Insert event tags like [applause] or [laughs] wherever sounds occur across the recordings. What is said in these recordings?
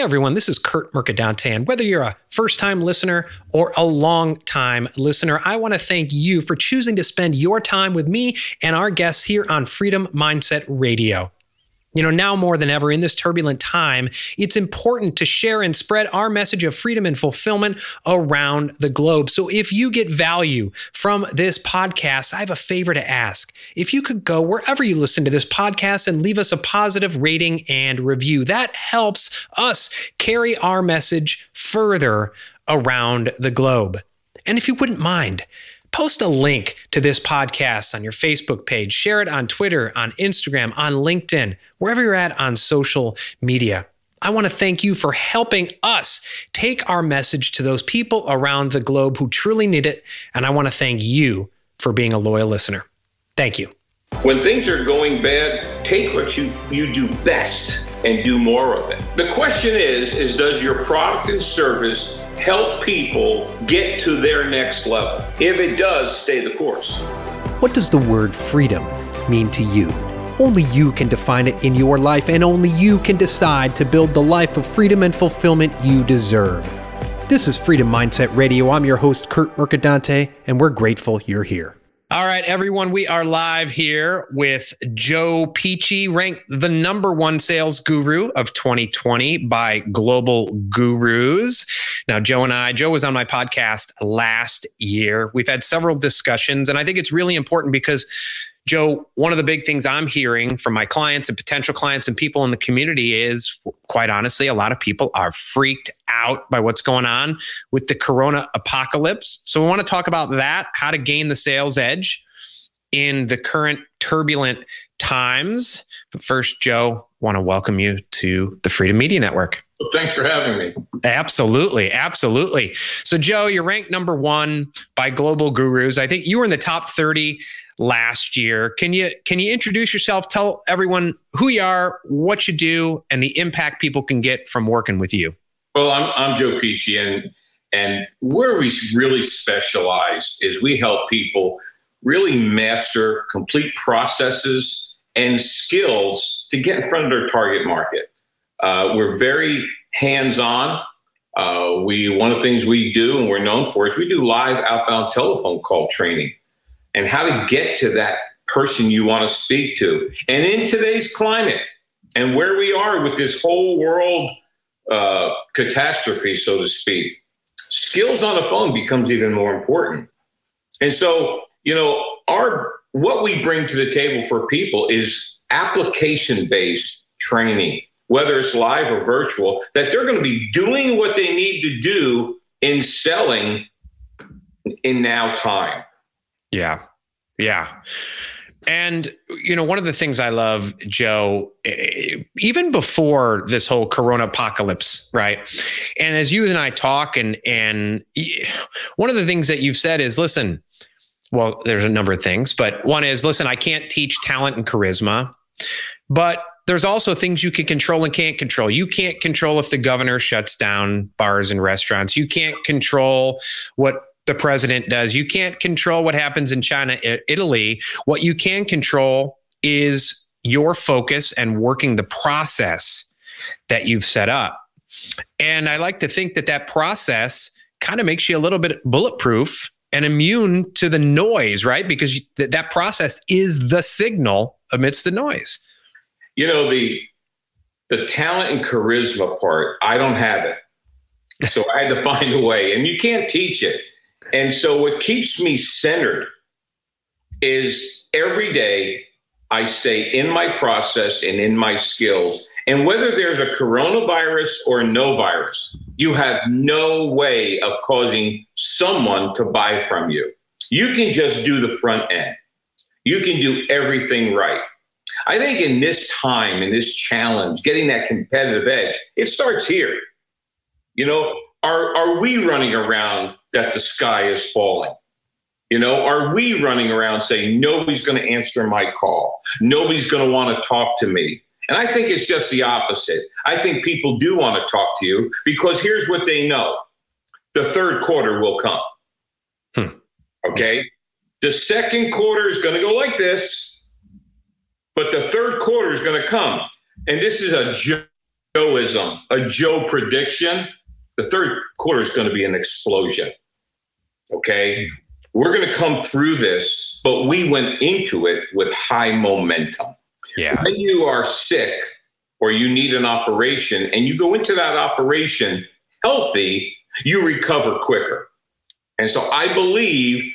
Hey everyone, this is Curt Mercadante, and whether you're a first time listener or a long time listener, I want to thank you for choosing to spend your time with me and our guests here on Freedom Mindset Radio. You know, now more than ever in this turbulent time, it's important to share and spread our message of freedom and fulfillment around the globe. So if you get value from this podcast, I have a favor to ask. If you could go wherever you listen to this podcast and leave us a positive rating and review, that helps us carry our message further around the globe. And if you wouldn't mind, post a link to this podcast on your Facebook page, share it on Twitter, on Instagram, on LinkedIn, wherever you're at on social media. I want to thank you for helping us take our message to those people around the globe who truly need it. And I want to thank you for being a loyal listener. Thank you. When things are going bad, take what you, you do best and do more of it. The question is, is does your product and service help people get to their next level? If it does, stay the course. What does the word freedom mean to you? Only you can define it in your life, and only you can decide to build the life of freedom and fulfillment you deserve. This is Freedom Mindset Radio. I'm your host, Curt Mercadante, and we're grateful you're here. All right, everyone, we are live here with Joe Pici, ranked the number one sales guru of 2020 by Global Gurus. Now, Joe and I, Joe was on my podcast last year. We've had several discussions, and I think it's really important because Joe, one of the big things I'm hearing from my clients and potential clients and people in the community is quite honestly, a lot of people are freaked out by what's going on with the corona apocalypse. So we want to talk about that, how to gain the sales edge in the current turbulent times. But first, Joe, want to welcome you to the Freedom Media Network. Well, thanks for having me. Absolutely. Absolutely. So, Joe, you're ranked number one by Global Gurus. I think you were in the top 30 last year. Can you can you introduce yourself? Tell everyone who you are, what you do, and the impact people can get from working with you. Well, I'm I'm Joe Pici, and and where we really specialize is we help people really master complete processes and skills to get in front of their target market. Uh, we're very hands-on. Uh, we one of the things we do and we're known for is we do live outbound telephone call training and how to get to that person you want to speak to. And in today's climate and where we are with this whole world uh, catastrophe, so to speak, skills on the phone becomes even more important. And so, you know, our what we bring to the table for people is application based training, whether it's live or virtual, that they're going to be doing what they need to do in selling in now time. Yeah. Yeah. And, you know, one of the things I love, Joe, even before this whole corona apocalypse, right? And as you and I talk, and, and one of the things that you've said is listen, well, there's a number of things, but one is listen, I can't teach talent and charisma, but there's also things you can control and can't control. You can't control if the governor shuts down bars and restaurants. You can't control what the president does. You can't control what happens in China, Italy. What you can control is your focus and working the process that you've set up. And I like to think that that process kind of makes you a little bit bulletproof and immune to the noise, right? Because th- that process is the signal amidst the noise. You know, the the talent and charisma part, I don't have it. So I had to [laughs] find a way. And you can't teach it. And so what keeps me centered is every day I stay in my process and in my skills. And whether there's a coronavirus or no virus, you have no way of causing someone to buy from you. You can just do the front end. You can do everything right. I think in this time, in this challenge, getting that competitive edge, it starts here. You know, are, are we running around that the sky is falling? You know, are we running around saying nobody's going to answer my call? Nobody's going to want to talk to me. And I think it's just the opposite. I think people do want to talk to you because here's what they know the third quarter will come. Hmm. Okay. The second quarter is going to go like this, but the third quarter is going to come. And this is a Joeism, a Joe prediction. The third quarter is going to be an explosion. Okay. We're going to come through this, but we went into it with high momentum. Yeah. When you are sick or you need an operation and you go into that operation healthy, you recover quicker. And so I believe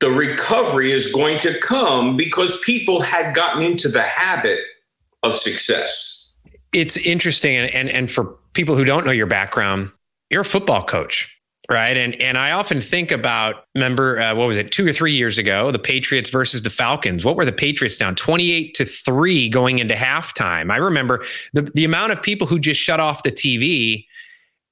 the recovery is going to come because people had gotten into the habit of success. It's interesting. And, and, and for people who don't know your background, you're a football coach right? And and I often think about remember uh, what was it two or three years ago the Patriots versus the Falcons. What were the Patriots down twenty eight to three going into halftime? I remember the the amount of people who just shut off the TV.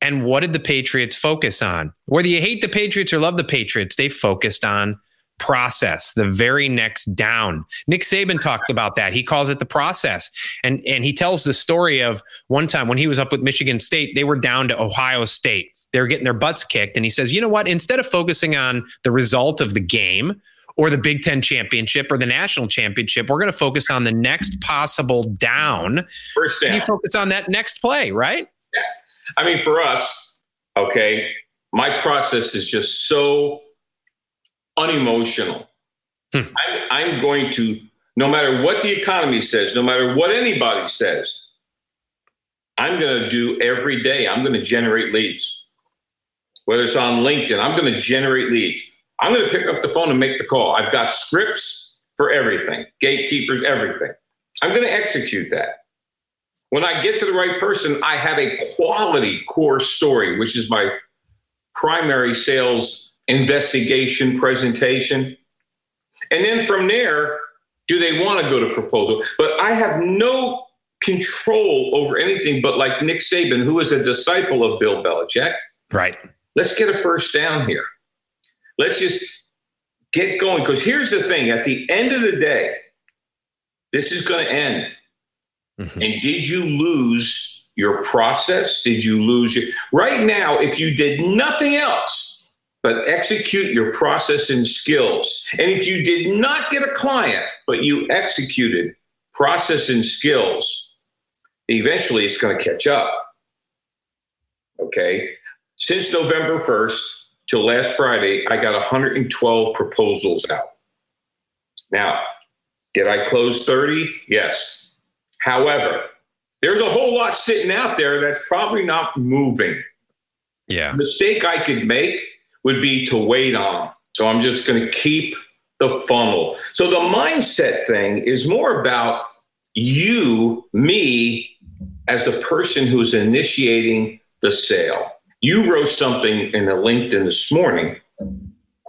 And what did the Patriots focus on? Whether you hate the Patriots or love the Patriots, they focused on process, the very next down. Nick Saban talks about that. He calls it the process. And and he tells the story of one time when he was up with Michigan State, they were down to Ohio State they were getting their butts kicked. And he says, you know what? Instead of focusing on the result of the game or the Big Ten championship or the national championship, we're going to focus on the next possible down. First down. You focus on that next play, right? Yeah. I mean, for us, okay, my process is just so unemotional. Hmm. I'm, I'm going to, no matter what the economy says, no matter what anybody says, I'm going to do every day. I'm going to generate leads whether it's on LinkedIn, I'm going to generate leads. I'm going to pick up the phone and make the call. I've got scripts for everything, gatekeepers, everything. I'm going to execute that. When I get to the right person, I have a quality core story, which is my primary sales investigation presentation. And then from there, do they want to go to proposal? But I have no control over anything but like Nick Saban, who is a disciple of Bill Belichick. Right. Let's get a first down here. Let's just get going. Because here's the thing at the end of the day, this is going to end. Mm-hmm. And did you lose your process? Did you lose your. Right now, if you did nothing else but execute your process and skills, and if you did not get a client, but you executed process and skills, eventually it's going to catch up. Okay. Since November 1st till last Friday, I got 112 proposals out. Now, did I close 30? Yes. However, there's a whole lot sitting out there that's probably not moving. Yeah. mistake I could make would be to wait on. So I'm just going to keep the funnel. So the mindset thing is more about you, me, as the person who's initiating the sale. You wrote something in a LinkedIn this morning,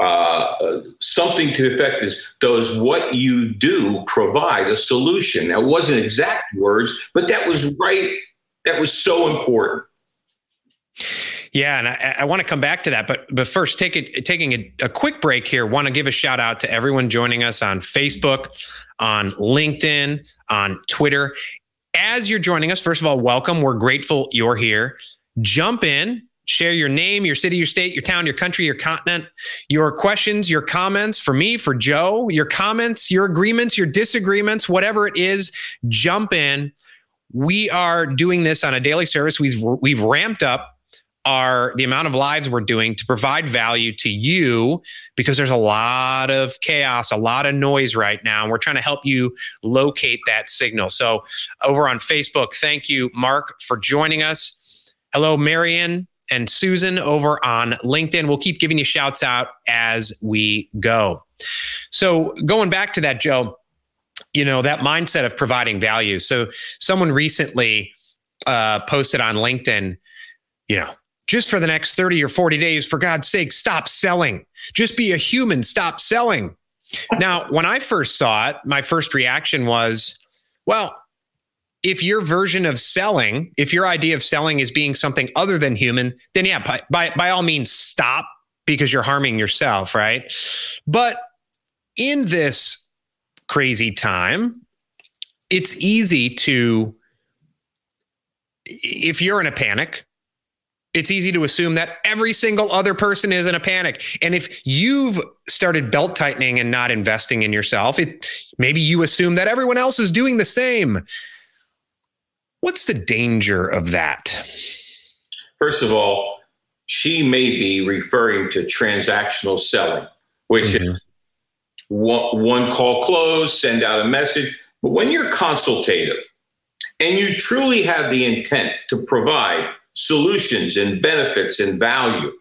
uh, something to the effect is, does what you do provide a solution? That wasn't exact words, but that was right. That was so important. Yeah, and I, I, want to come back to that, but but first, take it, taking a, a quick break here. Want to give a shout out to everyone joining us on Facebook, on LinkedIn, on Twitter. As you're joining us, first of all, welcome. We're grateful you're here. Jump in, Share your name, your city, your state, your town, your country, your continent, your questions, your comments for me, for Joe, your comments, your agreements, your disagreements, whatever it is, jump in. We are doing this on a daily service. We've we've ramped up our the amount of lives we're doing to provide value to you because there's a lot of chaos, a lot of noise right now. And we're trying to help you locate that signal. So over on Facebook, thank you, Mark, for joining us. Hello, Marion and Susan over on LinkedIn. We'll keep giving you shouts out as we go. So, going back to that, Joe, you know, that mindset of providing value. So, someone recently uh, posted on LinkedIn, you know, just for the next 30 or 40 days, for God's sake, stop selling. Just be a human, stop selling. Now, when I first saw it, my first reaction was, well, if your version of selling, if your idea of selling is being something other than human, then yeah, by, by, by all means, stop because you're harming yourself, right? But in this crazy time, it's easy to, if you're in a panic, it's easy to assume that every single other person is in a panic. And if you've started belt tightening and not investing in yourself, it maybe you assume that everyone else is doing the same What's the danger of that? First of all, she may be referring to transactional selling, which mm-hmm. is one, one call close, send out a message. But when you're consultative and you truly have the intent to provide solutions and benefits and value,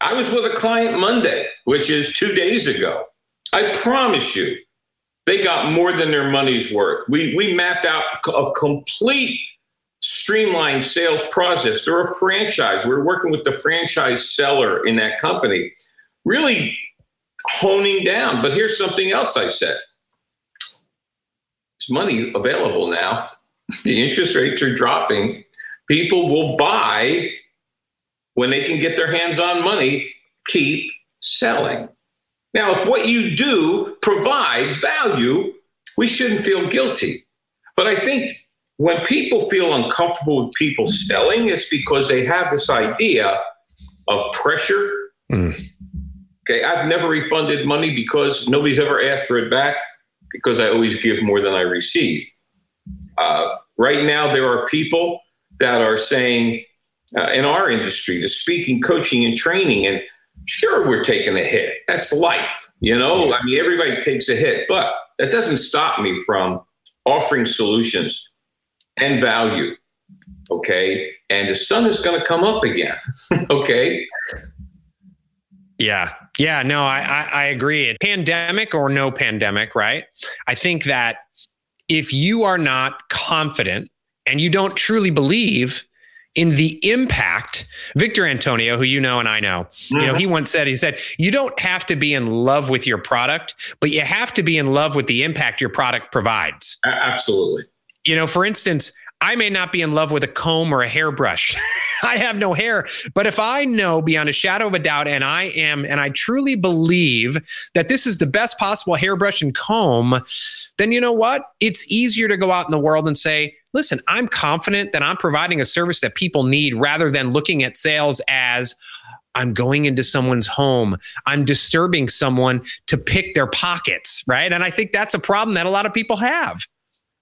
I was with a client Monday, which is two days ago. I promise you, they got more than their money's worth. We, we mapped out a complete streamlined sales process. They're a franchise. We're working with the franchise seller in that company, really honing down. But here's something else I said it's money available now. The interest rates are dropping. People will buy when they can get their hands on money, keep selling. Now, if what you do provides value, we shouldn't feel guilty. But I think when people feel uncomfortable with people selling, it's because they have this idea of pressure. Mm. Okay, I've never refunded money because nobody's ever asked for it back because I always give more than I receive. Uh, right now, there are people that are saying uh, in our industry, the speaking, coaching, and training, and Sure, we're taking a hit. That's life. You know, I mean, everybody takes a hit, but that doesn't stop me from offering solutions and value. Okay. And the sun is going to come up again. [laughs] okay. Yeah. Yeah. No, I, I, I agree. Pandemic or no pandemic, right? I think that if you are not confident and you don't truly believe in the impact victor antonio who you know and i know mm-hmm. you know he mm-hmm. once said he said you don't have to be in love with your product but you have to be in love with the impact your product provides absolutely you know for instance I may not be in love with a comb or a hairbrush. [laughs] I have no hair. But if I know beyond a shadow of a doubt, and I am, and I truly believe that this is the best possible hairbrush and comb, then you know what? It's easier to go out in the world and say, listen, I'm confident that I'm providing a service that people need rather than looking at sales as, I'm going into someone's home. I'm disturbing someone to pick their pockets, right? And I think that's a problem that a lot of people have.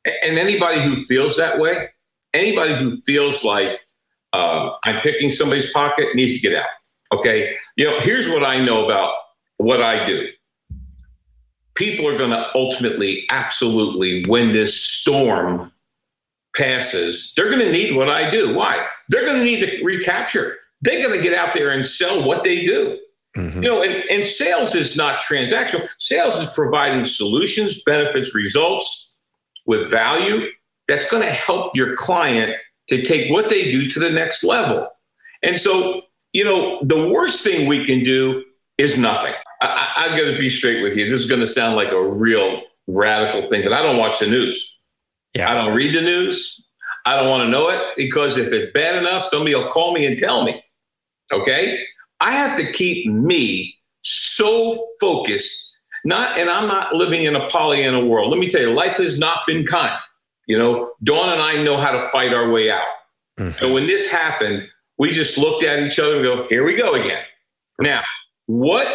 And anybody who feels that way, anybody who feels like uh, I'm picking somebody's pocket needs to get out. Okay. You know, here's what I know about what I do. People are going to ultimately, absolutely, when this storm passes, they're going to need what I do. Why? They're going to need to recapture. They're going to get out there and sell what they do. Mm-hmm. You know, and, and sales is not transactional. Sales is providing solutions, benefits, results with value that's going to help your client to take what they do to the next level. And so, you know, the worst thing we can do is nothing. I, I, I got to be straight with you. This is going to sound like a real radical thing, but I don't watch the news. Yeah. I don't read the news. I don't want to know it because if it's bad enough, somebody will call me and tell me. Okay. I have to keep me so focused, not, and I'm not living in a Pollyanna world. Let me tell you, life has not been kind. You know, Dawn and I know how to fight our way out. Mm-hmm. And when this happened, we just looked at each other and go, here we go again. Now, what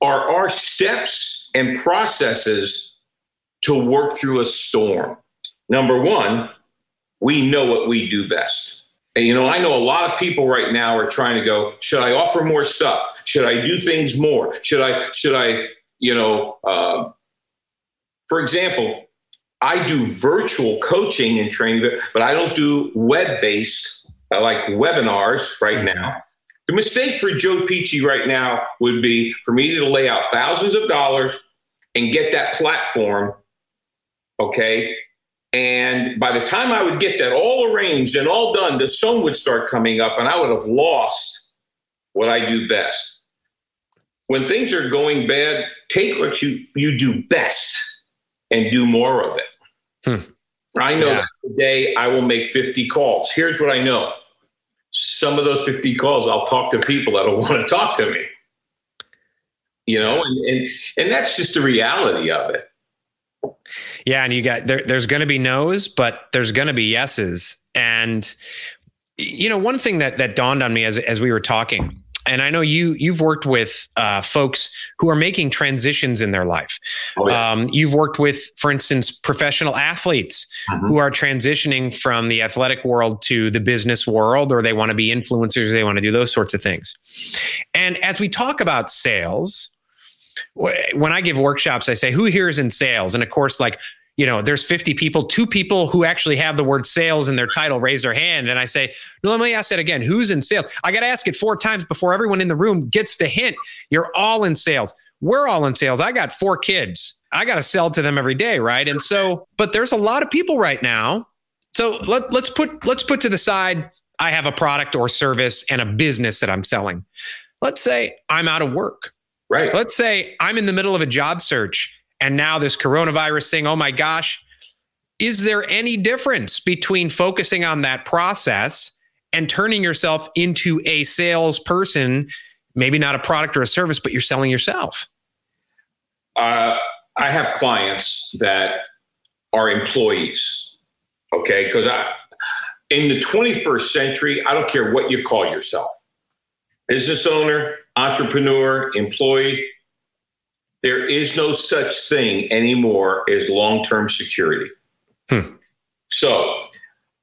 are our steps and processes to work through a storm? Number one, we know what we do best. And, you know, I know a lot of people right now are trying to go, should I offer more stuff? Should I do things more? Should I, should I, you know, uh, for example, I do virtual coaching and training, but I don't do web based uh, like webinars right mm-hmm. now. The mistake for Joe Pici right now would be for me to lay out thousands of dollars and get that platform. Okay. And by the time I would get that all arranged and all done, the sun would start coming up and I would have lost what I do best. When things are going bad, take what you, you do best and do more of it. Hmm. I know yeah. that today I will make 50 calls. Here's what I know some of those 50 calls, I'll talk to people that will [laughs] want to talk to me. You know, and, and, and that's just the reality of it. Yeah, and you got there, there's going to be no's, but there's going to be yeses. And you know, one thing that that dawned on me as as we were talking, and I know you you've worked with uh, folks who are making transitions in their life. Oh, yeah. um, you've worked with, for instance, professional athletes mm-hmm. who are transitioning from the athletic world to the business world, or they want to be influencers, they want to do those sorts of things. And as we talk about sales, when I give workshops, I say, "Who here is in sales?" And of course, like you know, there's 50 people, two people who actually have the word sales in their title raise their hand. And I say, no, let me ask that again. Who's in sales? I got to ask it four times before everyone in the room gets the hint. You're all in sales. We're all in sales. I got four kids. I got to sell to them every day. Right. And so, but there's a lot of people right now. So let, let's put, let's put to the side. I have a product or service and a business that I'm selling. Let's say I'm out of work. Right. Let's say I'm in the middle of a job search and now this coronavirus thing, oh my gosh, is there any difference between focusing on that process and turning yourself into a salesperson? Maybe not a product or a service, but you're selling yourself. Uh, I have clients that are employees. Okay, because I in the 21st century, I don't care what you call yourself business owner, entrepreneur, employee, there is no such thing anymore as long term security. Hmm. So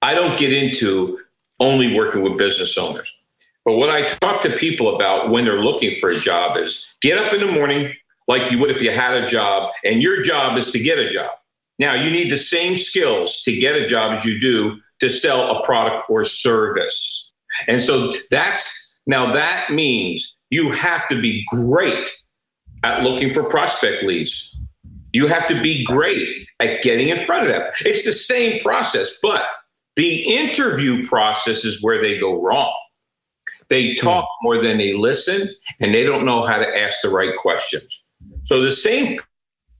I don't get into only working with business owners. But what I talk to people about when they're looking for a job is get up in the morning like you would if you had a job, and your job is to get a job. Now, you need the same skills to get a job as you do to sell a product or service. And so that's now that means you have to be great at looking for prospect leads. You have to be great at getting in front of them. It's the same process, but the interview process is where they go wrong. They hmm. talk more than they listen, and they don't know how to ask the right questions. So, the same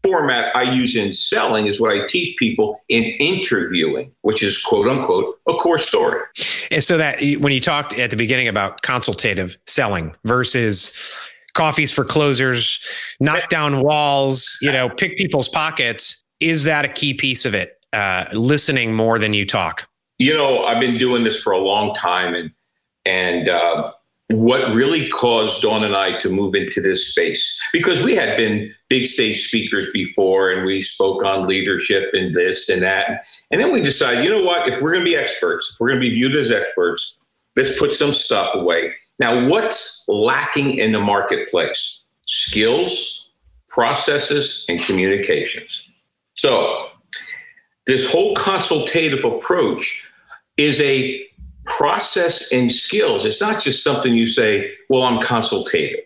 format I use in selling is what I teach people in interviewing, which is quote unquote a core story. And so that when you talked at the beginning about consultative selling versus coffees for closers, knock down walls, you know, pick people's pockets. Is that a key piece of it? Uh, listening more than you talk. You know, I've been doing this for a long time, and and uh, what really caused Dawn and I to move into this space because we had been big stage speakers before, and we spoke on leadership and this and that, and then we decided, you know what? If we're going to be experts, if we're going to be viewed as experts, let's put some stuff away now, what's lacking in the marketplace? Skills, processes, and communications. So, this whole consultative approach is a process and skills. It's not just something you say, well, I'm consultative.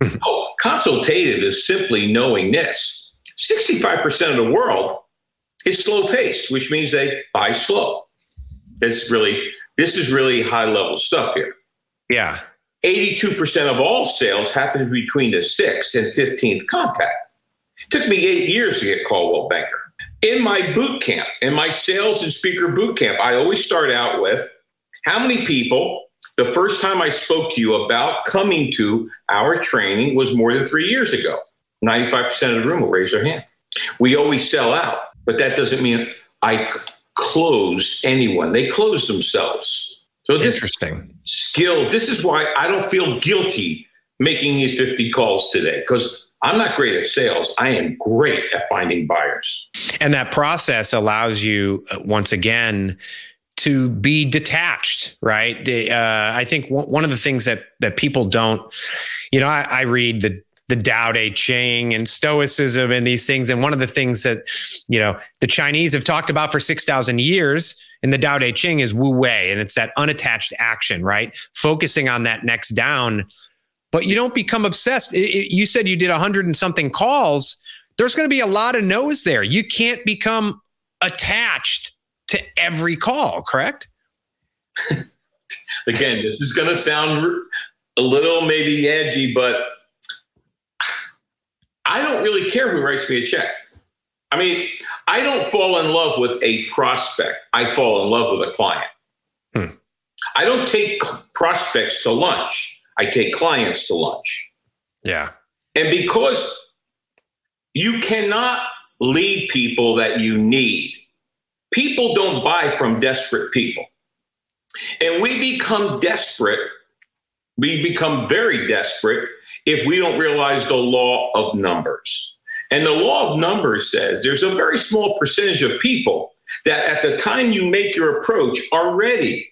[laughs] oh, consultative is simply knowing this 65% of the world is slow paced, which means they buy slow. It's really, this is really high level stuff here. Yeah. 82% of all sales happens between the 6th and 15th contact. It took me eight years to get Coldwell Banker. In my boot camp, in my sales and speaker boot camp, I always start out with how many people the first time I spoke to you about coming to our training was more than three years ago. 95% of the room will raise their hand. We always sell out, but that doesn't mean I close anyone. They close themselves. So this interesting skill. This is why I don't feel guilty making these 50 calls today because I'm not great at sales. I am great at finding buyers. And that process allows you uh, once again to be detached, right? Uh, I think w- one of the things that that people don't, you know, I, I read the the Tao Te Ching and Stoicism and these things, and one of the things that you know the Chinese have talked about for six thousand years in the Tao Te Ching is Wu Wei, and it's that unattached action, right? Focusing on that next down, but you don't become obsessed. It, it, you said you did a hundred and something calls. There's going to be a lot of no's there. You can't become attached to every call, correct? [laughs] Again, this is going to sound a little maybe edgy, but I don't really care who writes me a check. I mean, I don't fall in love with a prospect. I fall in love with a client. Hmm. I don't take prospects to lunch. I take clients to lunch. Yeah. And because you cannot lead people that you need, people don't buy from desperate people. And we become desperate We become very desperate if we don't realize the law of numbers. And the law of numbers says there's a very small percentage of people that at the time you make your approach are ready.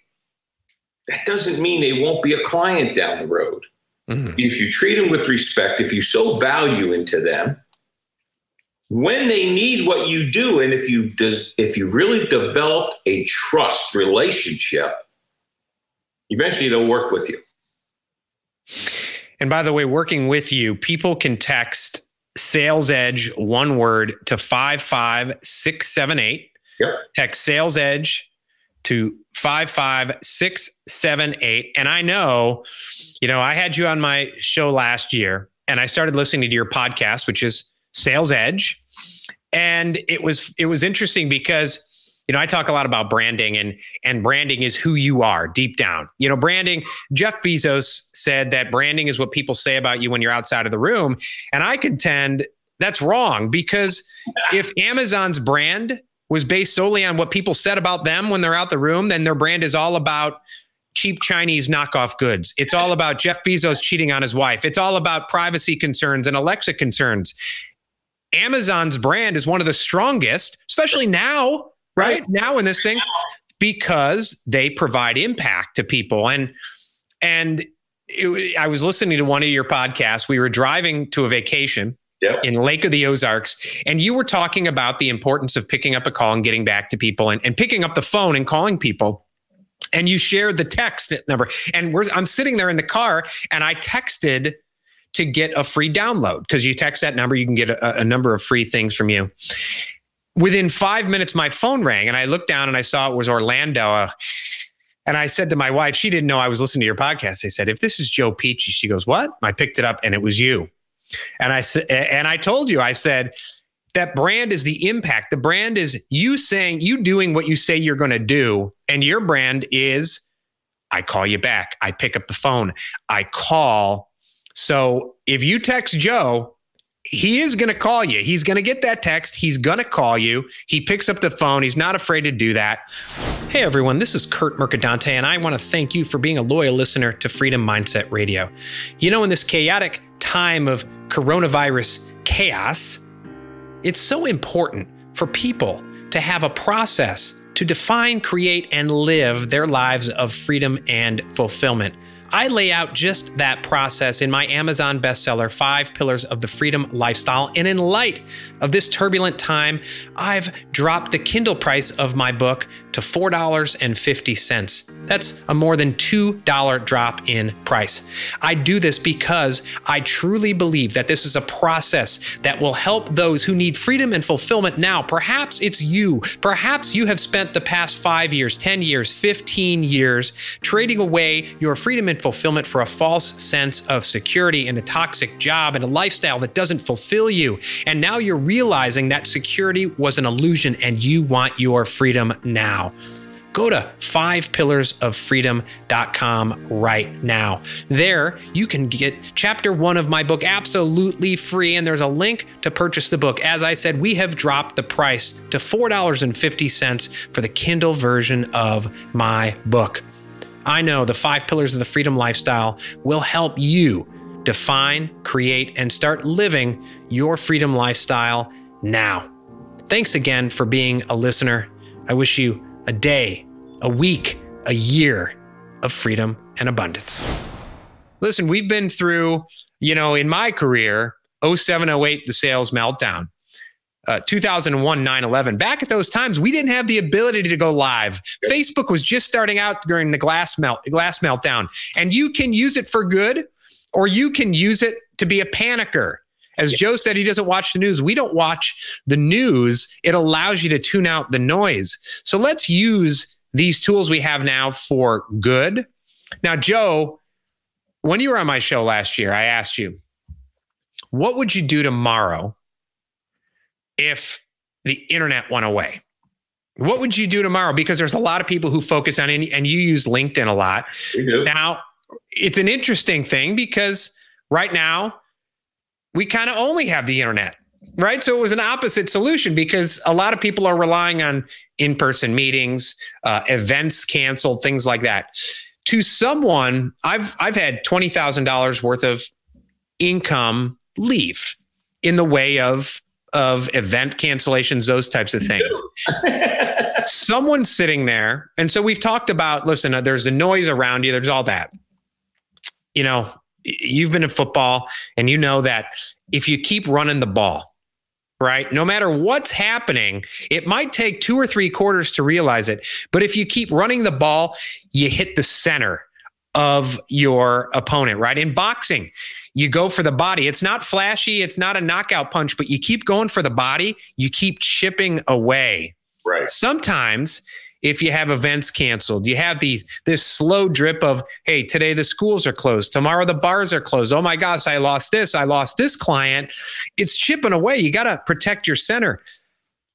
That doesn't mean they won't be a client down the road. Mm-hmm. If you treat them with respect, if you sow value into them, when they need what you do, and if you does, if you really develop a trust relationship, eventually they'll work with you. And by the way, working with you, people can text sales edge one word to 55678. Yep. Text sales edge to 55678. And I know, you know, I had you on my show last year and I started listening to your podcast, which is Sales Edge. And it was it was interesting because you know, I talk a lot about branding and and branding is who you are deep down. You know, branding, Jeff Bezos said that branding is what people say about you when you're outside of the room, and I contend that's wrong because if Amazon's brand was based solely on what people said about them when they're out the room, then their brand is all about cheap Chinese knockoff goods. It's all about Jeff Bezos cheating on his wife. It's all about privacy concerns and Alexa concerns. Amazon's brand is one of the strongest, especially now, right? right. Now in this thing, because they provide impact to people. And and it, I was listening to one of your podcasts. We were driving to a vacation Yep. in Lake of the Ozarks. And you were talking about the importance of picking up a call and getting back to people and, and picking up the phone and calling people. And you shared the text number. And I'm sitting there in the car and I texted to get a free download because you text that number, you can get a, a number of free things from you. Within five minutes, my phone rang and I looked down and I saw it was Orlando. Uh, and I said to my wife, she didn't know I was listening to your podcast. I said, if this is Joe Pici, she goes, what? I picked it up and it was you. And I said, and I told you, I said, that brand is the impact. The brand is you saying, you doing what you say you're going to do. And your brand is, I call you back. I pick up the phone. I call so if you text Joe, he is going to call you. He's going to get that text. He's going to call you. He picks up the phone. He's not afraid to do that. Hey, everyone, this is Curt Mercadante, and I want to thank you for being a loyal listener to Freedom Mindset Radio. You know, in this chaotic time of coronavirus chaos, it's so important for people to have a process to define, create, and live their lives of freedom and fulfillment. I lay out just that process in my Amazon bestseller, Five Pillars of the Freedom Lifestyle. And in light of this turbulent time, I've dropped the Kindle price of my book to $4.50. That's a more than $2 drop in price. I do this because I truly believe that this is a process that will help those who need freedom and fulfillment now. Perhaps it's you. Perhaps you have spent the past five years, 10 years, 15 years trading away your freedom and fulfillment for a false sense of security and a toxic job and a lifestyle that doesn't fulfill you. And now you're realizing that security was an illusion and you want your freedom now now. Go to fivepillarsoffreedom.com right now. There, you can get chapter one of my book absolutely free, and there's a link to purchase the book. As I said, we have dropped the price to $4.50 for the Kindle version of my book. I know the five pillars of the freedom lifestyle will help you define, create, and start living your freedom lifestyle now. Thanks again for being a listener. I wish you a day, a week, a year of freedom and abundance. Listen, we've been through, you know, in my career, 0708, the sales meltdown. Uh, 2001 9-11 back at those times we didn't have the ability to go live facebook was just starting out during the glass melt glass meltdown and you can use it for good or you can use it to be a panicker as Joe said, he doesn't watch the news. We don't watch the news. It allows you to tune out the noise. So let's use these tools we have now for good. Now, Joe, when you were on my show last year, I asked you, what would you do tomorrow if the internet went away? What would you do tomorrow? Because there's a lot of people who focus on it, and you use LinkedIn a lot. Now, it's an interesting thing because right now, we kind of only have the internet, right? So it was an opposite solution because a lot of people are relying on in person meetings, uh, events canceled, things like that. to someone, I've I've had twenty thousand dollars worth of income leave in the way of of event cancellations, those types of things. [laughs] Someone sitting there, and so we've talked about. Listen, uh, there's the noise around you. There's all that. You know, you've been in football, and you know that if you keep running the ball, right? No matter what's happening, it might take two or three quarters to realize it. But if you keep running the ball, you hit the center of your opponent, right? In boxing, you go for the body. It's not flashy, it's not a knockout punch, but you keep going for the body, you keep chipping away. Right. Sometimes if you have events canceled, you have these this slow drip of, hey, today the schools are closed, tomorrow the bars are closed. Oh my gosh, I lost this, I lost this client. It's chipping away. You got to protect your center.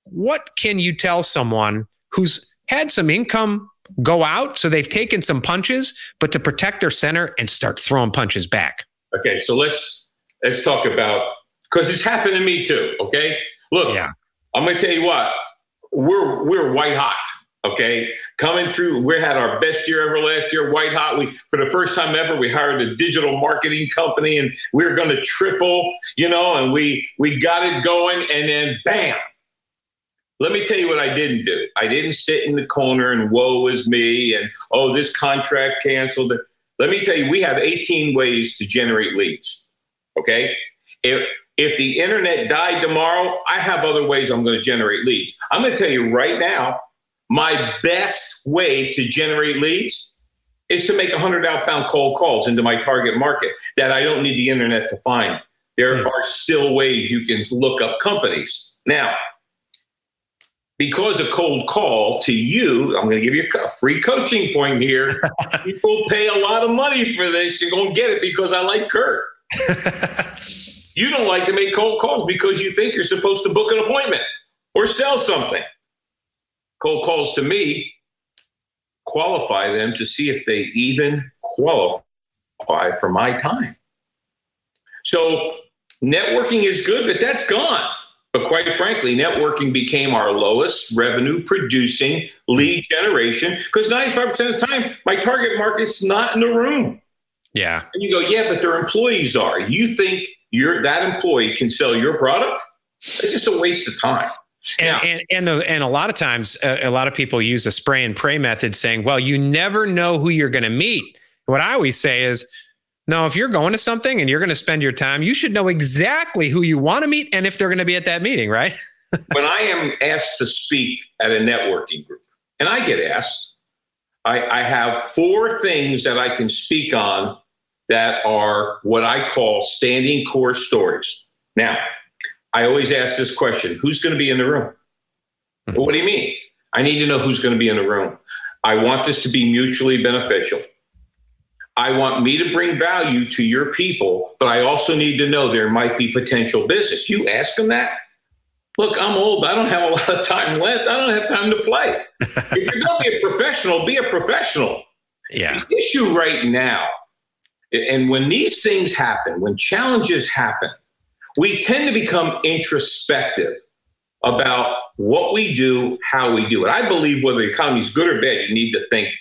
What can you tell someone who's had some income go out, so they've taken some punches, but to protect their center and start throwing punches back? Okay, so let's let's talk about because it's happened to me too. Okay, look, yeah. I'm gonna tell you what we're we're white hot. Okay, coming through, we had our best year ever last year, white hot. We for the first time ever, we hired a digital marketing company, and we are going to triple, you know, and we we got it going, and then bam. Let me tell you what I didn't do. I didn't sit in the corner and woe is me, and oh, this contract canceled. Let me tell you, we have 18 ways to generate leads. Okay. If, if the internet died tomorrow, I have other ways I'm going to generate leads. I'm going to tell you right now, my best way to generate leads is to make 100 outbound cold calls into my target market that I don't need the internet to find. There hmm. are still ways you can look up companies. Now, because a cold call to you, I'm going to give you a free coaching point here. [laughs] People pay a lot of money for this. You're going to get it because I like Curt. [laughs] you don't like to make cold calls because you think you're supposed to book an appointment or sell something. Cold calls to me qualify them to see if they even qualify for my time. So networking is good, but that's gone. But quite frankly, networking became our lowest revenue producing lead generation because 95% of the time, my target market's not in the room. Yeah. And you go, yeah, but their employees are. You think you're that employee can sell your product? It's just a waste of time. And, now, and and, the, and a lot of times, uh, a lot of people use the spray and pray method, saying, "Well, you never know who you're going to meet." What I always say is, no, if you're going to something and you're going to spend your time, you should know exactly who you want to meet and if they're going to be at that meeting, right? [laughs] when I am asked to speak at a networking group, and I get asked, I, I have four things that I can speak on that are what I call standing core stories. Now, I always ask this question who's going to be in the room? Mm-hmm. Well, what do you mean? I need to know who's going to be in the room. I want this to be mutually beneficial. I want me to bring value to your people, but I also need to know there might be potential business. You ask them that. Look, I'm old. I don't have a [laughs] lot of time left. I don't have time to play. if you're going to be a professional, be a professional. Yeah. The issue right now, and when these things happen, when challenges happen, we tend to become introspective about what we do, how we do it. I believe whether the economy is good or bad, you need to think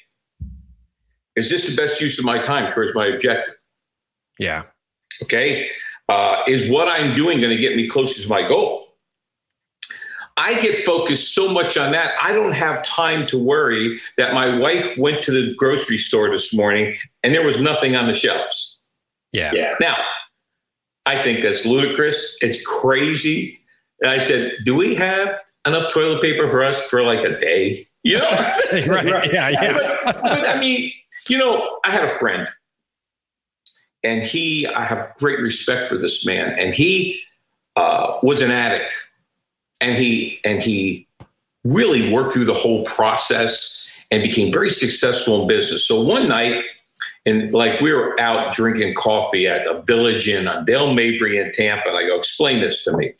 is this the best use of my time towards my objective? Yeah. Okay. Uh, is what I'm doing going to get me closer to my goal? I get focused so much on that. I don't have time to worry that my wife went to the grocery store this morning and there was nothing on the shelves. Yeah. Yeah. Now, I think that's ludicrous. It's crazy. And I said, Do we have enough toilet paper for us for like a day? You know? [laughs] right. [laughs] Yeah. Yeah. But, but I mean, you know, I had a friend, and he, I have great respect for this man, and he uh, was an addict, and he and he really worked through the whole process and became very successful in business. So one night, and like we were out drinking coffee at a village inn on Dale Mabry in Tampa, and I go, explain this to me.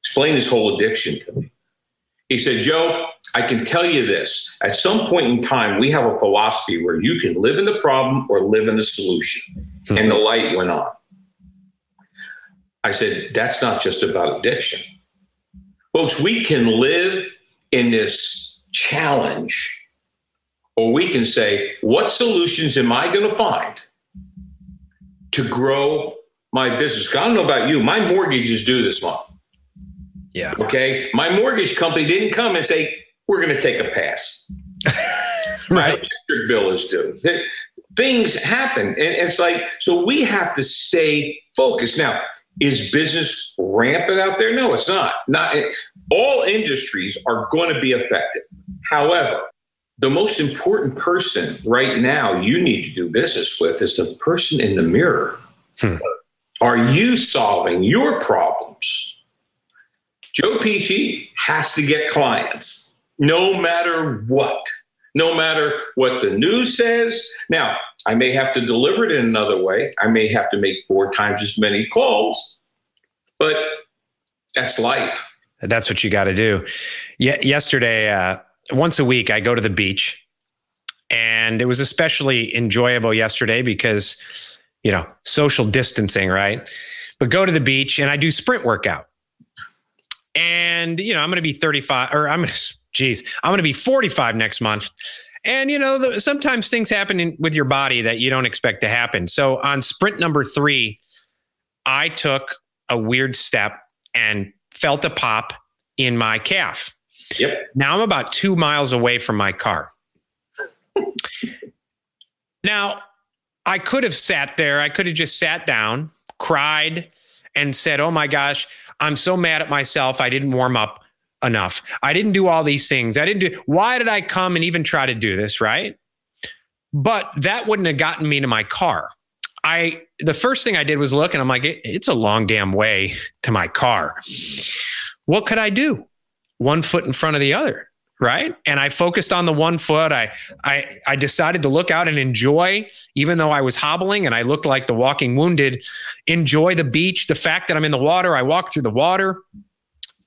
Explain this whole addiction to me. He said, Joe, I can tell you this at some point in time, we have a philosophy where you can live in the problem or live in the solution. Mm-hmm. And the light went on. I said, that's not just about addiction. Folks, we can live in this challenge or we can say, what solutions am I going to find to grow my business? I don't know about you. My mortgage is due this month. Yeah. Okay. My mortgage company didn't come and say, we're going to take a pass. [laughs] right. My electric bill is due. Things happen. And it's like, so we have to stay focused. Now, is business rampant out there? No, it's not. Not eh, all industries are going to be affected. However, the most important person right now you need to do business with is the person in the mirror. Hmm. Are you solving your problems? Joe Pici has to get clients no matter what, no matter what the news says. Now, I may have to deliver it in another way. I may have to make four times as many calls, but that's life. That's what you got to do. Yeah, yesterday, uh, once a week, I go to the beach, and it was especially enjoyable yesterday because, you know, social distancing, right? But go to the beach, and I do sprint workout, and you know, I'm going to be 35, or I'm going [laughs] to, geez, I'm going to be 45 next month. And you know, the, sometimes things happen in, with your body that you don't expect to happen. So on sprint number three, I took a weird step and felt a pop in my calf. Yep. Now I'm about two miles away from my car. now, I could have sat there. I could have just sat down, cried, and said, Oh my gosh, I'm so mad at myself. I didn't warm up enough. I didn't do all these things. I didn't do, why did I come and even try to do this? Right. But that wouldn't have gotten me to my car. I, the first thing I did was look and I'm like, it, it's a long damn way [laughs] to my car. What could I do? One foot in front of the other right and i focused on the one foot I, I i decided to look out and enjoy even though i was hobbling and i looked like the walking wounded enjoy the beach the fact that i'm in the water i walk through the water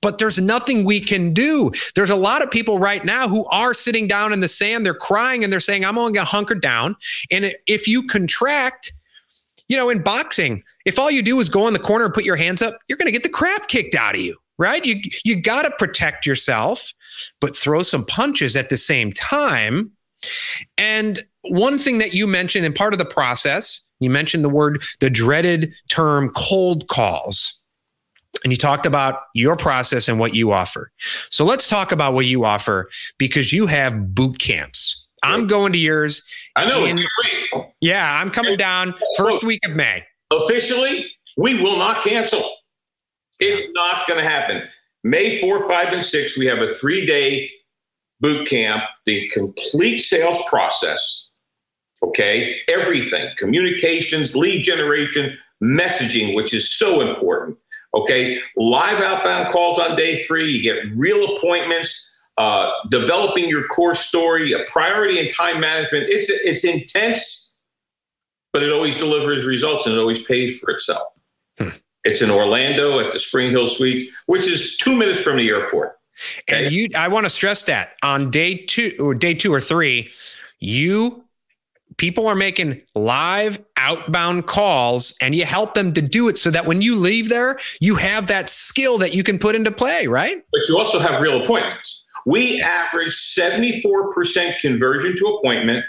but there's nothing we can do. There's a lot of people right now who are sitting down in the sand. They're crying and they're saying, I'm only to hunker down. And if you contract, you know, in boxing, if all you do is go in the corner and put your hands up, you're to get the crap kicked out of you, right? You, you got to protect yourself, but throw some punches at the same time. And one thing that you mentioned in part of the process, you mentioned the word, the dreaded term cold calls and you talked about your process and what you offer. So let's talk about what you offer because you have boot camps. I'm going to yours. I know. In, yeah, I'm coming down first week of May. Officially, we will not cancel. It's not going to happen. May 4, 5, and 6, we have a three day boot camp, the complete sales process. Okay. Everything communications, lead generation, messaging, which is so important. Okay, live outbound calls on day three. You get real appointments. Uh, developing your core story, a priority and time management. It's it's intense, but it always delivers results and it always pays for itself. Hmm. It's in Orlando at the Spring Hill Suite, which is two minutes from the airport. Okay? And you, I want to stress that on day two or day two or three, you people are making live outbound calls and you help them to do it so that when you leave there, you have that skill that you can put into play, right? But you also have real appointments. We average 74% conversion to appointment.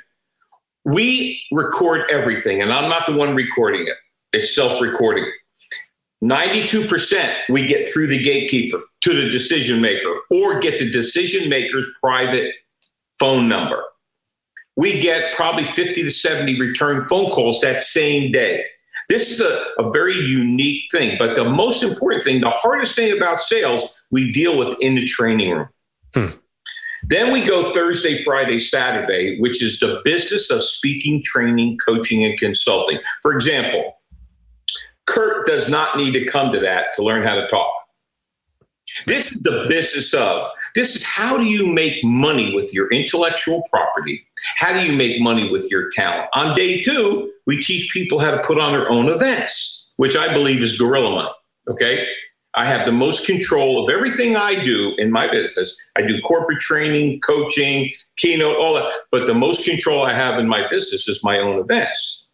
We record everything, and I'm not the one recording it, it's self recording. 92% we get through the gatekeeper to the decision maker or get the decision maker's private phone number we get probably 50 to 70 return phone calls that same day. This is a, a very unique thing. But the most important thing, the hardest thing about sales, we deal with in the training room. Hmm. Then we go Thursday, Friday, Saturday, which is the business of speaking, training, coaching, and consulting. For example, Curt does not need to come to that to learn how to talk. This is the business of this is how do you make money with your intellectual property? How do you make money with your talent? On day two, we teach people how to put on their own events, which I believe is gorilla money. Okay. I have the most control of everything I do in my business. I do corporate training, coaching, keynote, all that. But the most control I have in my business is my own events.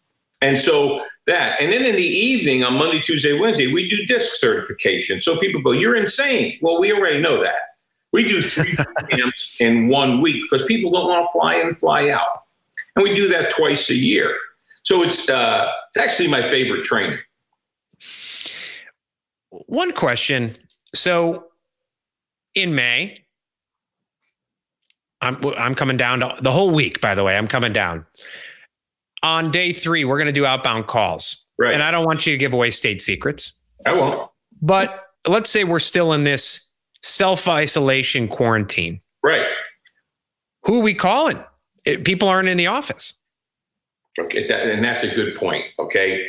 And so that. And then in the evening on Monday, Tuesday, Wednesday, we do disc certification. So people go, You're insane. Well, we already know that. We do three [laughs] camps in one week because people don't want to fly in and fly out. And we do that twice a year. So it's uh, it's actually my favorite training. One question. So in May, I'm I'm coming down to the whole week. By the way, I'm coming down. On day three, we're going to do outbound calls, Right. and I don't want you to give away state secrets. I won't. But let's say we're still in this self isolation quarantine. Right. Who are we calling? It- people aren't in the office. Okay. That, and that's a good point. Okay.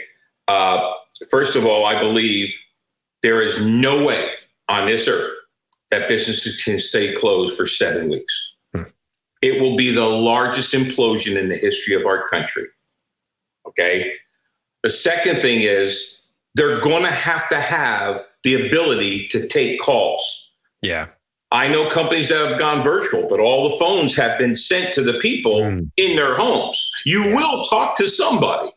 Uh, first of all, I believe there is no way on this earth that businesses can stay closed for seven weeks. Hmm. It will be the largest implosion in the history of our country. Okay. The second thing is they're going to have to have the ability to take calls. Yeah. I know companies that have gone virtual, but all the phones have been sent to the people Mm. in their homes. You will talk to somebody.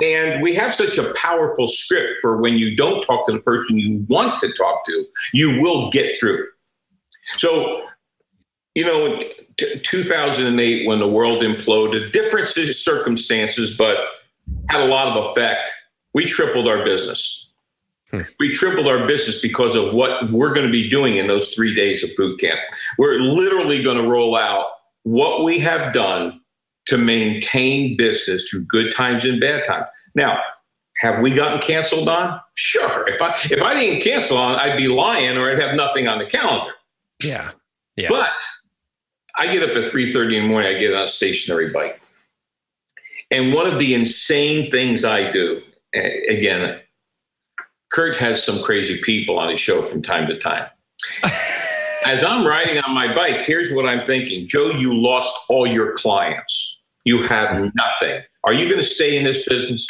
And we have such a powerful script for when you don't talk to the person you want to talk to, you will get through. So, you know, in t- 2008, when the world imploded, different circumstances, but had a lot of effect, we tripled our business. Hmm. We tripled our business because of what we're going to be doing in those three days of boot camp. We're literally going to roll out what we have done to maintain business through good times and bad times. Now, have we gotten canceled on? Sure. If I if I didn't cancel on, I'd be lying or I'd have nothing on the calendar. Yeah. Yeah. But I get up at 3:30 in the morning, I get on a stationary bike. And one of the insane things I do, again, Curt has some crazy people on his show from time to time. [laughs] As I'm riding on my bike, here's what I'm thinking Joe, you lost all your clients. You have nothing. Are you going to stay in this business?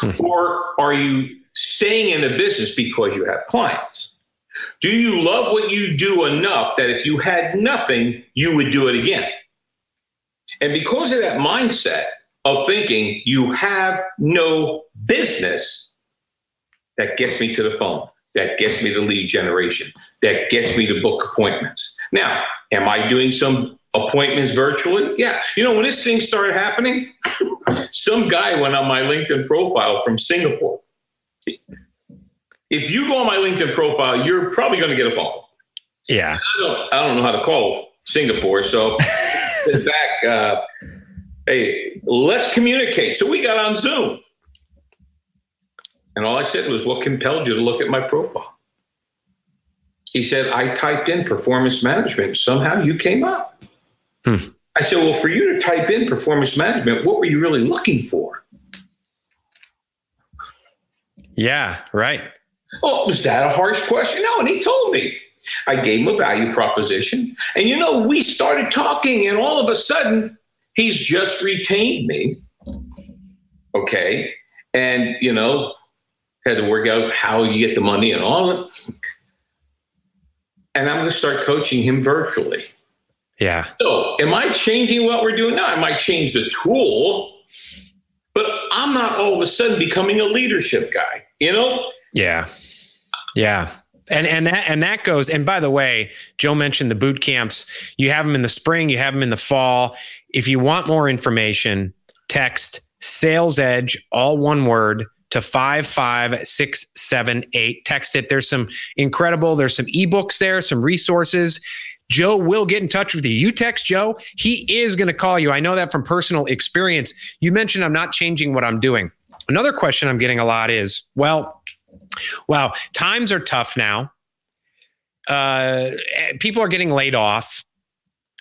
Hmm. or are you staying in the business because you have clients? Do you love what you do enough that if you had nothing, you would do it again? And because of that mindset of thinking you have no business, that gets me to the phone, that gets me to lead generation, that gets me to book appointments. Now, am I doing some appointments virtually? Yeah. You know, when this thing started happening, [laughs] some guy went on my LinkedIn profile from Singapore. If you go on my LinkedIn profile, you're probably going to get a phone. call. yeah. I don't, I don't know how to call Singapore. So, [laughs] in fact, uh, hey, let's communicate. So we got on Zoom. And all I said was, What compelled you to look at my profile? He said, I typed in performance management. Somehow you came up. Hmm. I said, Well, for you to type in performance management, what were you really looking for? Yeah. Right. Oh, was that a harsh question? No. And he told me. I gave him a value proposition. And you know, we started talking, and all of a sudden, he's just retained me. Okay. And, you know, had to work out how you get the money and all of it. And I'm going to start coaching him virtually. Yeah. So, am I changing what we're doing now? I might change the tool, but I'm not all of a sudden becoming a leadership guy. You know, Yeah. Yeah. And and that and that goes. And by the way, Joe mentioned the boot camps. You have them in the spring, you have them in the fall. If you want more information, text sales edge, all one word, to 55678. Text it. There's some incredible, there's some ebooks there, some resources. Joe will get in touch with you. You text Joe, he is going to call you. I know that from personal experience. You mentioned I'm not changing what I'm doing. Another question I'm getting a lot is, well, wow, times are tough now. Uh, people are getting laid off.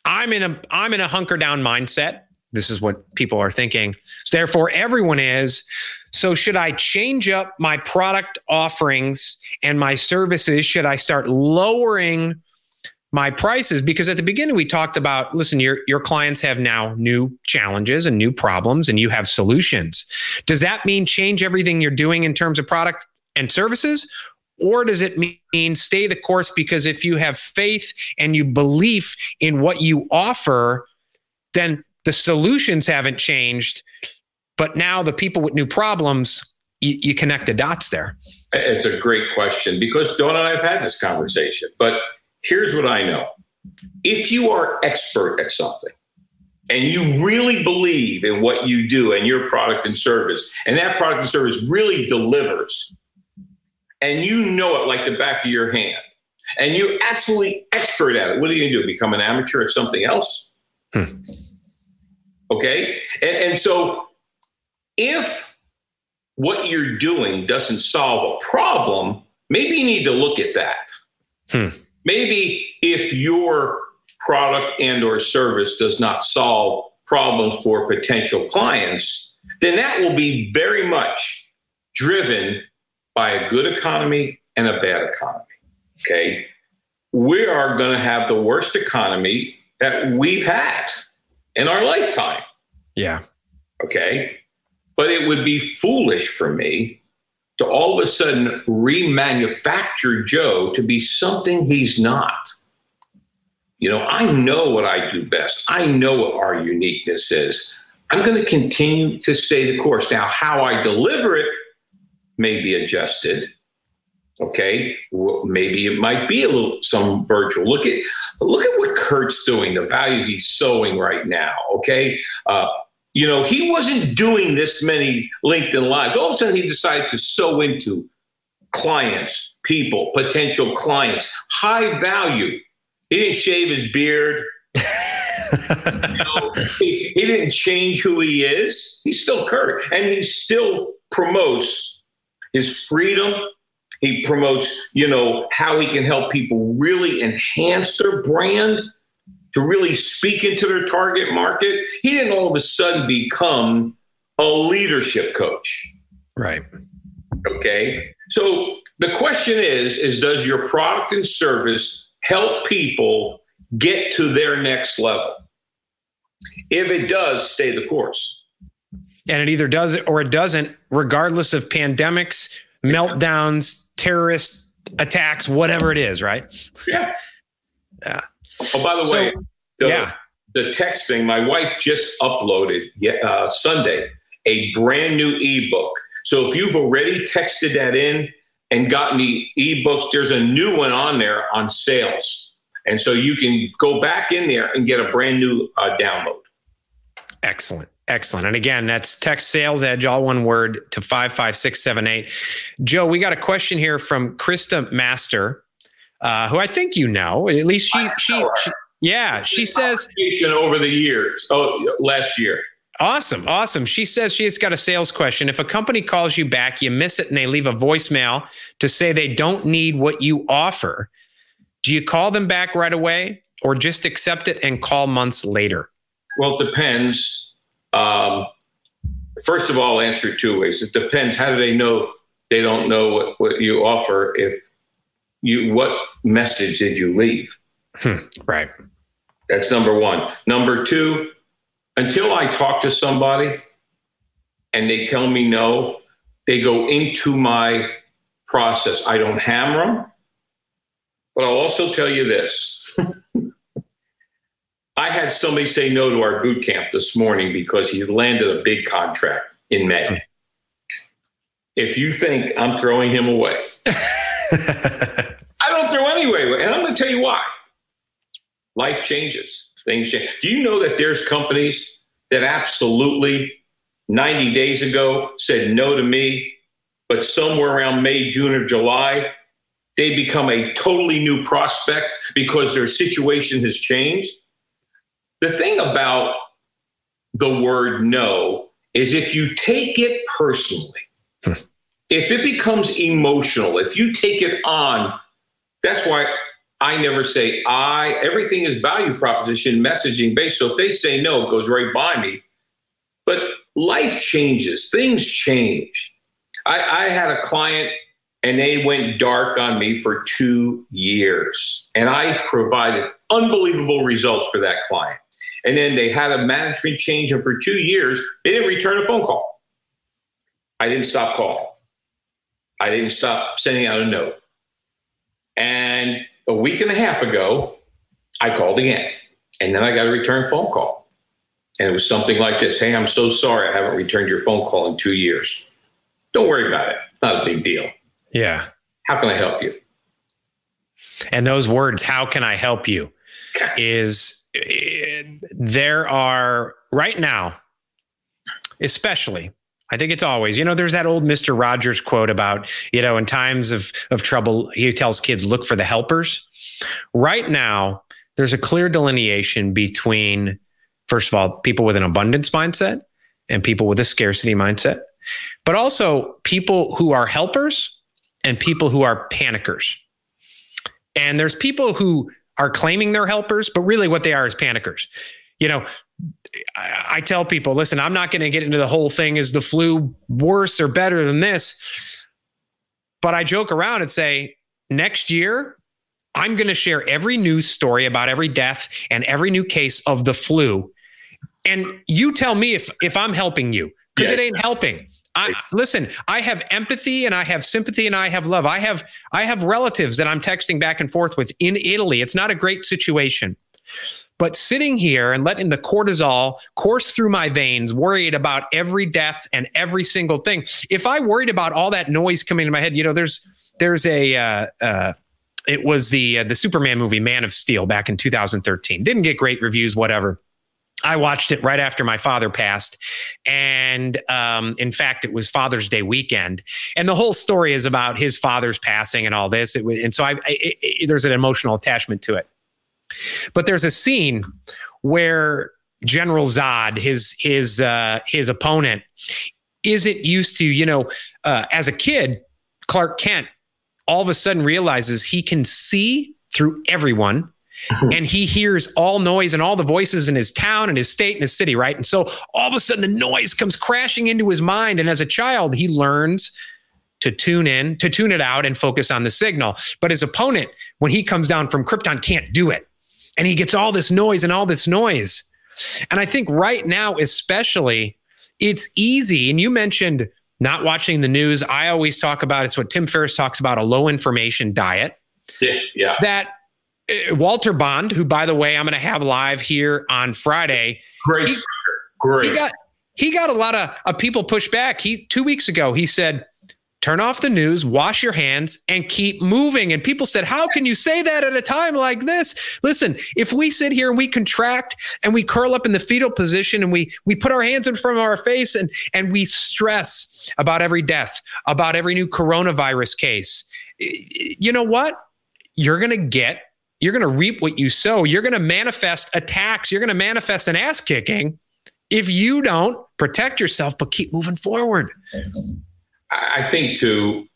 I'm in a I'm in a hunker down mindset. This is what people are thinking. So therefore, everyone is. So should I change up my product offerings and my services? Should I start lowering my prices? Because at the beginning we talked about, listen, your your clients have now new challenges and new problems, and you have solutions. Does that mean change everything you're doing in terms of product and services? Or does it mean stay the course? Because if you have faith and you believe in what you offer, then the solutions haven't changed. But now the people with new problems, you, you connect the dots there. It's a great question because Don and I have had this conversation. But here's what I know. If you are expert at something and you really believe in what you do and your product and service, and that product and service really delivers, and you know it like the back of your hand, and you're absolutely expert at it, what are you going to do? Become an amateur at something else? Hmm. Okay. And, and so if what you're doing doesn't solve a problem, maybe you need to look at that. Hmm. Maybe if your product and or service does not solve problems for potential clients, then that will be very much driven by a good economy and a bad economy. Okay. We are going to have the worst economy that we've had in our lifetime. Yeah. Okay. But it would be foolish for me to all of a sudden remanufacture Joe to be something he's not. You know, I know what I do best. I know what our uniqueness is. I'm going to continue to stay the course. Now, how I deliver it may be adjusted. Okay, well, maybe it might be a little some virtual. Look at look at what Curt's doing, the value he's sowing right now. Okay, uh, you know, he wasn't doing this many LinkedIn lives. All of a sudden, he decided to sow into clients, people, potential clients, high value. He didn't shave his beard. [laughs] you know, he, he didn't change who he is. He's still Curt, and he still promotes his freedom. He promotes, you know, how he can help people really enhance their brand to really speak into their target market. He didn't all of a sudden become a leadership coach. Right. Okay. So the question is is does your product and service help people get to their next level? If it does, stay the course. And it either does it or it doesn't, regardless of pandemics, meltdowns, terrorist attacks, whatever it is, right? Yeah. Yeah. Oh, by the so, way, the, yeah. the texting, my wife just uploaded uh, Sunday a brand new ebook. So if you've already texted that in and gotten the ebooks, there's a new one on there on sales. And so you can go back in there and get a brand new uh, download. Excellent. Excellent. And again, that's text sales edge, all one word to 55678. Joe, we got a question here from Krista Master, uh, who I think you know. At least she, she, she, yeah, she says over the years. Oh, last year. Awesome. Awesome. She says she has got a sales question. If a company calls you back, you miss it and they leave a voicemail to say they don't need what you offer. Do you call them back right away or just accept it and call months later? Well, it depends. Um, first of all, answer two ways. It depends. How do they know they don't know what, what you offer if you what message did you leave? Hmm, right. That's number one. Number two, until I talk to somebody and they tell me no, they go into my process. I don't hammer them, but I'll also tell you this. [laughs] I had somebody say no to our boot camp this morning because he landed a big contract in May. If you think I'm throwing him away, I don't throw anyway. Away. And I'm going to tell you why life changes, things change. Do you know that there's companies that absolutely 90 days ago said no to me, but somewhere around May, June, or July, they become a totally new prospect because their situation has changed? The thing about the word no is if you take it personally, hmm. if it becomes emotional, if you take it on, that's why I never say I. Everything is value proposition messaging based. So if they say no, it goes right by me. But life changes, things change. I, I had a client and they went dark on me for two years. And I provided unbelievable results for that client. And then they had a management change, and for two years, they didn't return a phone call. I didn't stop calling. I didn't stop sending out a note. And a week and a half ago, I called again. And then I got a return phone call. And it was something like this Hey, I'm so sorry I haven't returned your phone call in two years. Don't worry about it. Not a big deal. Yeah. How can I help you? And those words, how can I help you? [laughs] is there are right now, especially I think it's always, you know, there's that old Mr. Rogers quote about, you know, in times of, of trouble, he tells kids, look for the helpers. Right now, there's a clear delineation between, first of all, people with an abundance mindset and people with a scarcity mindset, but also people who are helpers and people who are panickers. And there's people who are claiming they're helpers, but really what they are is panickers. You know, I, I tell people, listen, I'm not going to get into the whole thing is the flu worse or better than this. But I joke around and say, next year, I'm going to share every news story about every death and every new case of the flu. And you tell me if if I'm helping you because yeah. it ain't helping. I, listen, I have empathy and I have sympathy and I have love. I have I have relatives that I'm texting back and forth with in Italy. It's not a great situation. But sitting here and letting the cortisol course through my veins, worried about every death and every single thing. If I worried about all that noise coming in my head, you know, there's there's a uh, uh, it was the uh, the Superman movie Man of Steel back in 2013. Didn't get great reviews, whatever. I watched it right after my father passed. And um, in fact, it was Father's Day weekend. And the whole story is about his father's passing and all this. It, and so I, it, it, there's an emotional attachment to it. But there's a scene where General Zod, his his uh, his opponent, isn't used to, you know, uh, as a kid, Clark Kent all of a sudden realizes he can see through everyone Mm-hmm. and he hears all noise and all the voices in his town and his state and his city, right? And so all of a sudden the noise comes crashing into his mind. And as a child, he learns to tune in, to tune it out and focus on the signal. But his opponent, when he comes down from Krypton, can't do it. And he gets all this noise and all this noise. And I think right now, especially, it's easy. And you mentioned not watching the news. I always talk about it's what Tim Ferriss talks about a low information diet. Yeah. yeah. That Eh, Walter Bond, who by the way I'm going to have live here on Friday. Great, he, great. He got he got a lot of, of people push back. He two weeks ago he said, "Turn off the news, wash your hands, and keep moving." And people said, "How can you say that at a time like this?" Listen, if we sit here and we contract and we curl up in the fetal position and we we put our hands in front of our face and and we stress about every death, about every new coronavirus case, you know what? You're going to get you're going to reap what you sow. You're going to manifest attacks. You're going to manifest an ass kicking if you don't protect yourself, but keep moving forward. I think, too,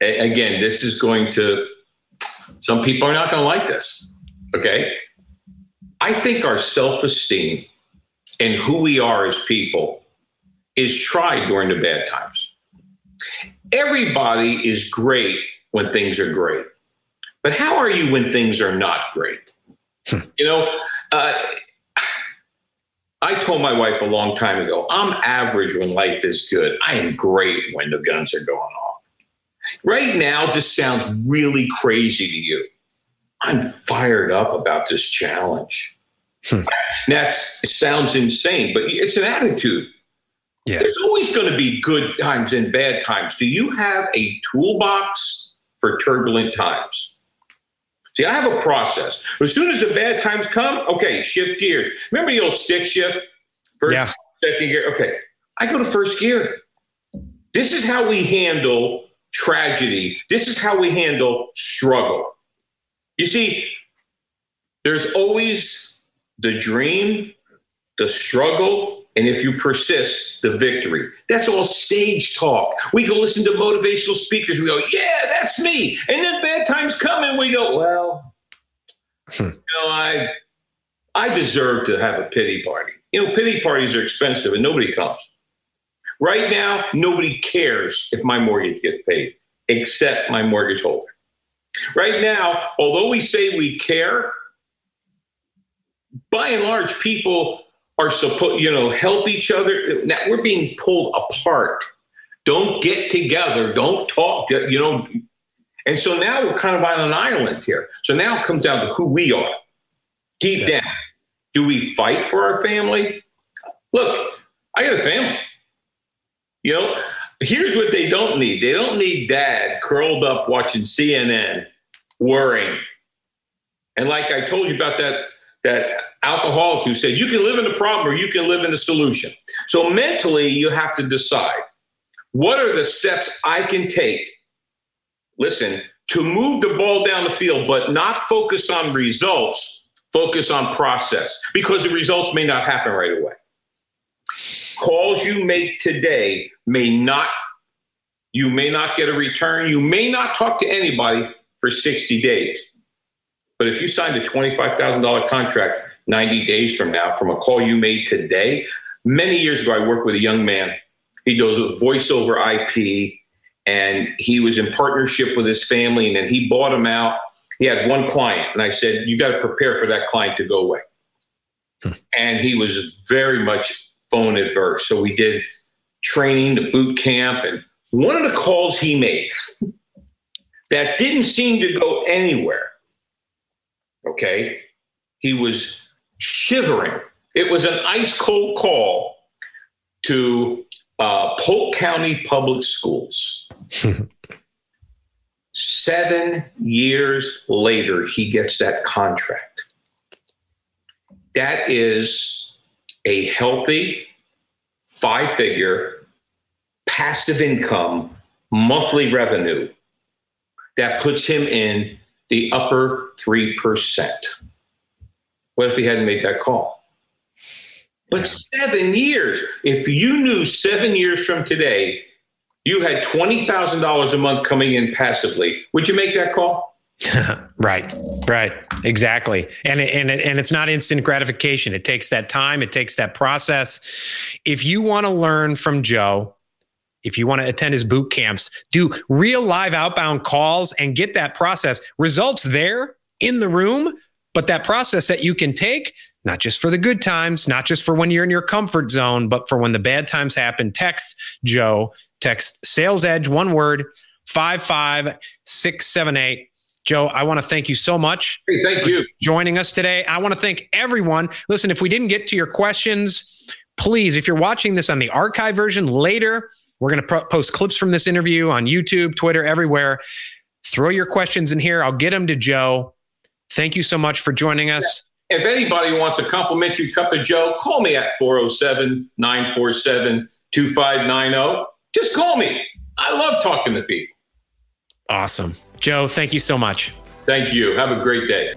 again, this is going to, some people are not going to like this. Okay. I think our self esteem and who we are as people is tried during the bad times. Everybody is great when things are great. But how are you when things are not great? Hmm. you know, uh, I told my wife a long time ago, I'm average when life is good. I am great when the guns are going off. Right now, this sounds really crazy to you. I'm fired up about this challenge. Hmm. That sounds insane, but it's an attitude. Yeah. There's always going to be good times and bad times. Do you have a toolbox for turbulent times? See, I have a process. As soon as the bad times come, okay, shift gears. Remember the old stick shift? First, yeah. second gear. Okay, I go to first gear. This is how we handle tragedy. This is how we handle struggle. You see, there's always the dream, the struggle, and if you persist, the victory. That's all stage talk. We go listen to motivational speakers. We go, yeah, that's me. And then bad times come and we go, well, hmm. you know, I I deserve to have a pity party. You know, pity parties are expensive and nobody comes. Right now, nobody cares if my mortgage gets paid, except my mortgage holder. Right now, although we say we care, by and large, people are supposed, you know, help each other. Now we're being pulled apart. Don't get together. Don't talk. You know, and so now we're kind of on an island here. So now it comes down to who we are. Deep yeah. down, do we fight for our family? Look, I got a family. You know, here's what they don't need. They don't need dad curled up watching CNN worrying. And like I told you about that, that alcoholic who said, you can live in the problem or you can live in the solution. So mentally, you have to decide what are the steps I can take, listen, to move the ball down the field, but not focus on results, focus on process because the results may not happen right away. Calls you make today may not, you may not get a return. You may not talk to anybody for 60 days. But if you signed a $25,000 contract 90 days from now from a call you made today, many years ago, I worked with a young man. He does voice over IP and he was in partnership with his family and then he bought him out. He had one client and I said, you got to prepare for that client to go away. Hmm. And he was very much phone adverse. So we did training, the boot camp, and one of the calls he made that didn't seem to go anywhere. Okay. He was shivering. It was an ice cold call to uh, Polk County Public Schools. [laughs] Seven years later, he gets that contract. That is a healthy five figure passive income monthly revenue that puts him in the upper 3%. What if he hadn't made that call? But seven years, if you knew seven years from today, you had $20,000 a month coming in passively, would you make that call? [laughs] right, right, exactly, and and and it's not instant gratification. It takes that time. It takes that process. If you want to learn from Joe, if you want to attend his boot camps, do real live outbound calls and get that process results there in the room, but that process that you can take not just for the good times, not just for when you're in your comfort zone, but for when the bad times happen. Text Joe, text Sales Edge, one word, 55678. Joe, I want to thank you so much. Hey, thank you. Joining us today. I want to thank everyone. Listen, if we didn't get to your questions, please, if you're watching this on the archive version later, we're going to pro- post clips from this interview on YouTube, Twitter, everywhere. Throw your questions in here. I'll get them to Joe. Thank you so much for joining us. If anybody wants a complimentary cup of Joe, call me at 407 947 2590. Just call me. I love talking to people. Awesome. Joe, thank you so much. Thank you. Have a great day.